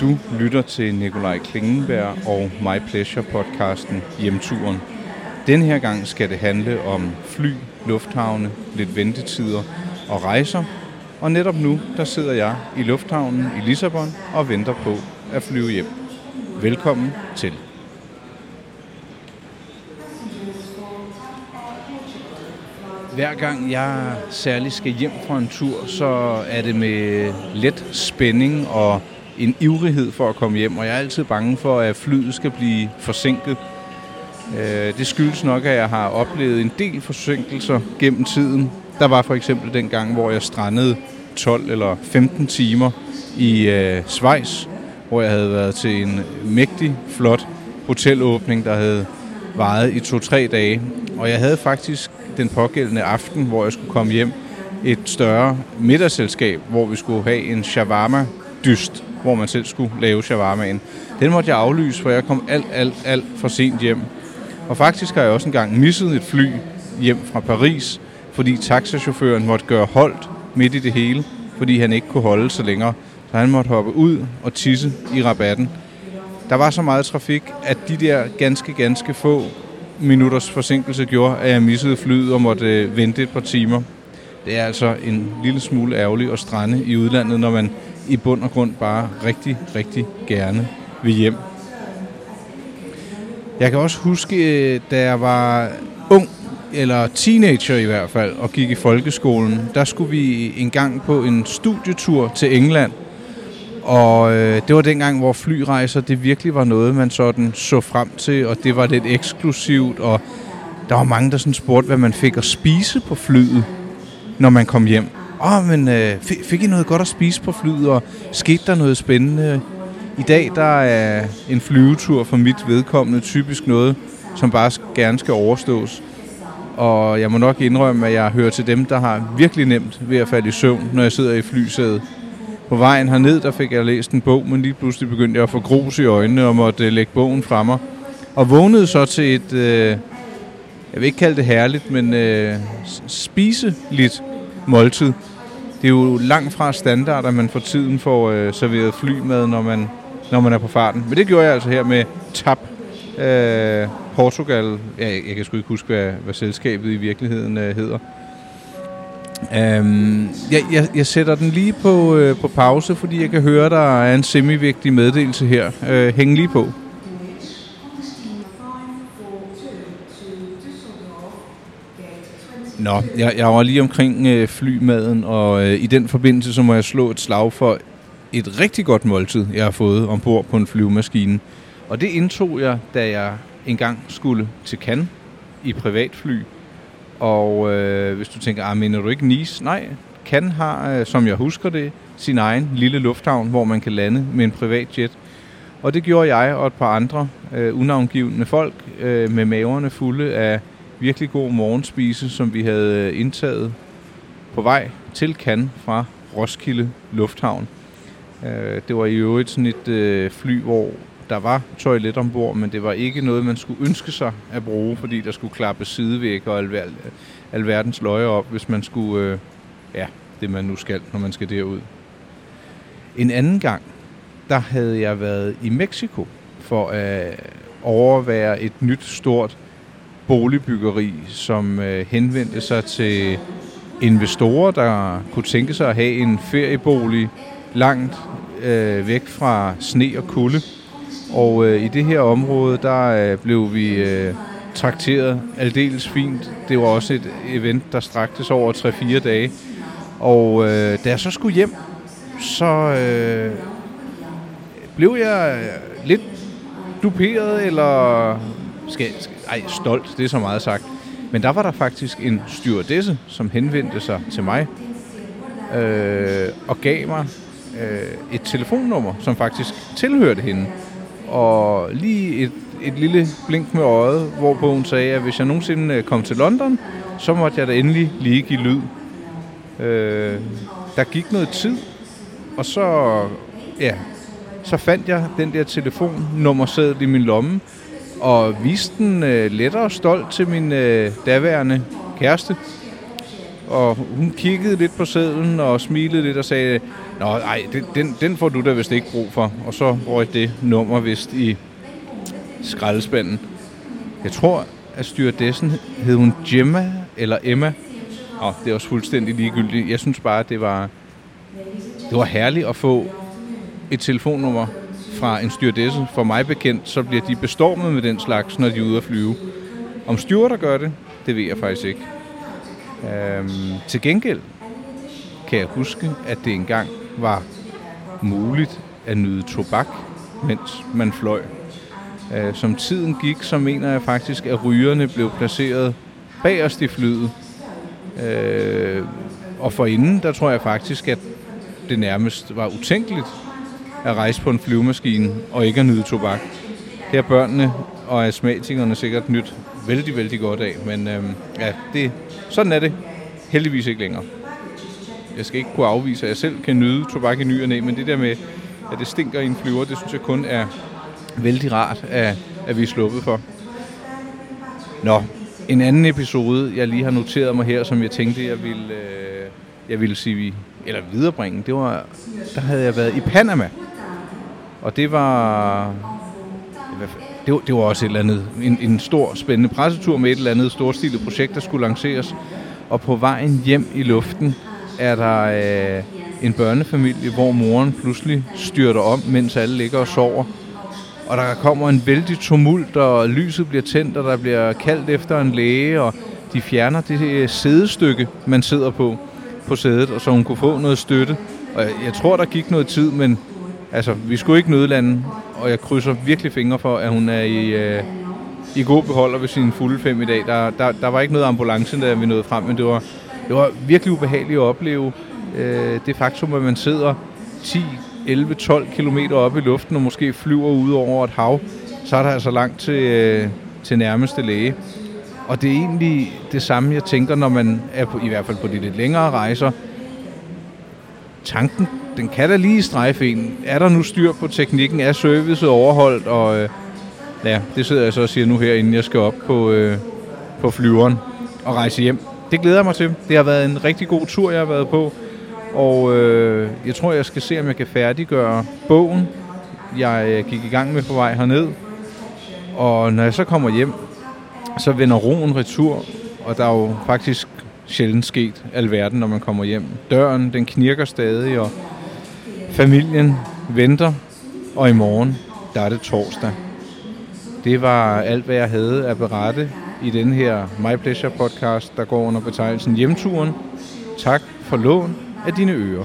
Du lytter til Nikolaj Klingenberg og My Pleasure podcasten Hjemturen. Den her gang skal det handle om fly, lufthavne, lidt ventetider og rejser. Og netop nu, der sidder jeg i lufthavnen i Lissabon og venter på at flyve hjem. Velkommen til. Hver gang jeg særligt skal hjem fra en tur, så er det med let spænding og en ivrighed for at komme hjem, og jeg er altid bange for, at flyet skal blive forsinket. Øh, det skyldes nok, at jeg har oplevet en del forsinkelser gennem tiden. Der var for eksempel den gang, hvor jeg strandede 12 eller 15 timer i øh, Schweiz, hvor jeg havde været til en mægtig, flot hotelåbning, der havde varet i to-tre dage. Og jeg havde faktisk den pågældende aften, hvor jeg skulle komme hjem, et større middagsselskab, hvor vi skulle have en shawarma-dyst, hvor man selv skulle lave shawarmaen. Den måtte jeg aflyse, for jeg kom alt, alt, alt for sent hjem. Og faktisk har jeg også engang misset et fly hjem fra Paris, fordi taxachaufføren måtte gøre holdt midt i det hele, fordi han ikke kunne holde så længere. Så han måtte hoppe ud og tisse i rabatten. Der var så meget trafik, at de der ganske, ganske få minutters forsinkelse gjorde, at jeg missede flyet og måtte øh, vente et par timer. Det er altså en lille smule ærgerligt at strande i udlandet, når man i bund og grund bare rigtig, rigtig gerne vil hjem. Jeg kan også huske, øh, da jeg var ung, eller teenager i hvert fald, og gik i folkeskolen, der skulle vi en gang på en studietur til England. Og øh, det var dengang, hvor flyrejser, det virkelig var noget, man sådan så frem til, og det var lidt eksklusivt, og der var mange, der sådan spurgte, hvad man fik at spise på flyet, når man kom hjem. Åh, oh, men øh, fik I noget godt at spise på flyet, og skete der noget spændende? I dag, der er en flyvetur for mit vedkommende typisk noget, som bare gerne skal overstås. Og jeg må nok indrømme, at jeg hører til dem, der har virkelig nemt ved at falde i søvn, når jeg sidder i flysædet. På vejen herned, der fik jeg læst en bog, men lige pludselig begyndte jeg at få grus i øjnene og måtte øh, lægge bogen fra mig. Og vågnede så til et, øh, jeg vil ikke kalde det herligt, men øh, spiseligt måltid. Det er jo langt fra standard, at man for tiden får øh, serveret flymad, når man, når man er på farten. Men det gjorde jeg altså her med TAP øh, Portugal. Jeg, jeg kan sgu ikke huske, hvad, hvad selskabet i virkeligheden øh, hedder. Øhm, jeg, jeg, jeg sætter den lige på, øh, på pause, fordi jeg kan høre, der er en semivigtig meddelelse her. Øh, hæng lige på. Nå, jeg, jeg var lige omkring øh, flymaden, og øh, i den forbindelse så må jeg slå et slag for et rigtig godt måltid, jeg har fået ombord på en flyvemaskine. Og det indtog jeg, da jeg engang skulle til Cannes i privatfly. Og øh, hvis du tænker, ah, mener du ikke Nice? Nej, Cannes har, øh, som jeg husker det, sin egen lille lufthavn, hvor man kan lande med en privat jet. Og det gjorde jeg og et par andre øh, unavngivende folk øh, med maverne fulde af virkelig god morgenspise, som vi havde øh, indtaget på vej til Cannes fra Roskilde Lufthavn. Øh, det var i øvrigt sådan et øh, fly, hvor der var toilet ombord, men det var ikke noget, man skulle ønske sig at bruge, fordi der skulle klappe sidevægge og alver, alverdens løje op, hvis man skulle, øh, ja, det man nu skal, når man skal derud. En anden gang, der havde jeg været i Mexico for at overvære et nyt stort boligbyggeri, som øh, henvendte sig til investorer, der kunne tænke sig at have en feriebolig langt øh, væk fra sne og kulde. Og øh, i det her område, der øh, blev vi øh, trakteret aldeles fint. Det var også et event, der straktes over 3-4 dage. Og øh, da jeg så skulle hjem, så øh, blev jeg lidt duperet, eller skal, skal, ej, stolt, det er så meget sagt. Men der var der faktisk en stewardesse, som henvendte sig til mig øh, og gav mig øh, et telefonnummer, som faktisk tilhørte hende. Og lige et, et lille blink med øjet, hvorpå hun sagde, at hvis jeg nogensinde øh, kom til London, så måtte jeg da endelig lige give lyd. Øh, der gik noget tid, og så, ja, så fandt jeg den der telefonnummerseddel i min lomme, og viste den øh, lettere og stolt til min øh, daværende kæreste. Og hun kiggede lidt på sædlen og smilede lidt og sagde, Nå, ej, den, den får du da vist ikke brug for. Og så røg det nummer vist i skraldespanden. Jeg tror, at styredessen hed hun Gemma eller Emma. Og det er også fuldstændig ligegyldigt. Jeg synes bare, det var, det var herligt at få et telefonnummer fra en styrdesse. For mig bekendt, så bliver de bestormet med den slags, når de er ude at flyve. Om styrter gør det, det ved jeg faktisk ikke. Øhm, til gengæld kan jeg huske, at det engang var muligt at nyde tobak, mens man fløj. Øh, som tiden gik, så mener jeg faktisk, at rygerne blev placeret bagerst i flyet. Øh, og forinden, der tror jeg faktisk, at det nærmest var utænkeligt at rejse på en flyvemaskine og ikke at nyde tobak. Det har børnene og astmatikerne sikkert nyt vældig, vældig godt af. Men øh, ja, det, sådan er det heldigvis ikke længere. Jeg skal ikke kunne afvise, at jeg selv kan nyde tobak i ny og næ, men det der med, at det stinker i en flyver, det synes jeg kun er vældig rart, at, at vi er sluppet for. Nå, en anden episode, jeg lige har noteret mig her, som jeg tænkte, jeg ville, øh, jeg ville sige, eller viderebringe, det var, der havde jeg været i Panama. Og det var, det var, det var også et eller andet, en, en stor spændende pressetur med et eller andet storstilet projekt, der skulle lanceres. Og på vejen hjem i luften er der øh, en børnefamilie, hvor moren pludselig styrter om, mens alle ligger og sover. Og der kommer en vældig tumult, og lyset bliver tændt, og der bliver kaldt efter en læge, og de fjerner det øh, sædestykke, man sidder på, på sædet, og så hun kunne få noget støtte. Og jeg, jeg tror, der gik noget tid, men altså, vi skulle ikke nødlande, og jeg krydser virkelig fingre for, at hun er i, øh, i god beholder ved sin fulde fem i dag. Der, der, der var ikke noget ambulance, da vi nåede frem, men det var, det var virkelig ubehageligt at opleve øh, det faktum, at man sidder 10, 11, 12 km op i luften og måske flyver ud over et hav, så er der altså langt til, øh, til nærmeste læge. Og det er egentlig det samme, jeg tænker, når man er på, i hvert fald på de lidt længere rejser. Tanken, den kan da lige strejfe en. Er der nu styr på teknikken? Er servicet overholdt? Og øh, ja, det sidder jeg så og siger nu her, inden jeg skal op på, øh, på flyveren og rejse hjem. Det glæder jeg mig til. Det har været en rigtig god tur, jeg har været på. Og øh, jeg tror, jeg skal se, om jeg kan færdiggøre bogen, jeg øh, gik i gang med på vej herned. Og når jeg så kommer hjem, så vender roen retur, og der er jo faktisk sjældent sket alverden, når man kommer hjem. Døren, den knirker stadig, og familien venter, og i morgen, der er det torsdag. Det var alt, hvad jeg havde at berette i den her My Pleasure podcast, der går under betegnelsen Hjemturen. Tak for lån af dine ører.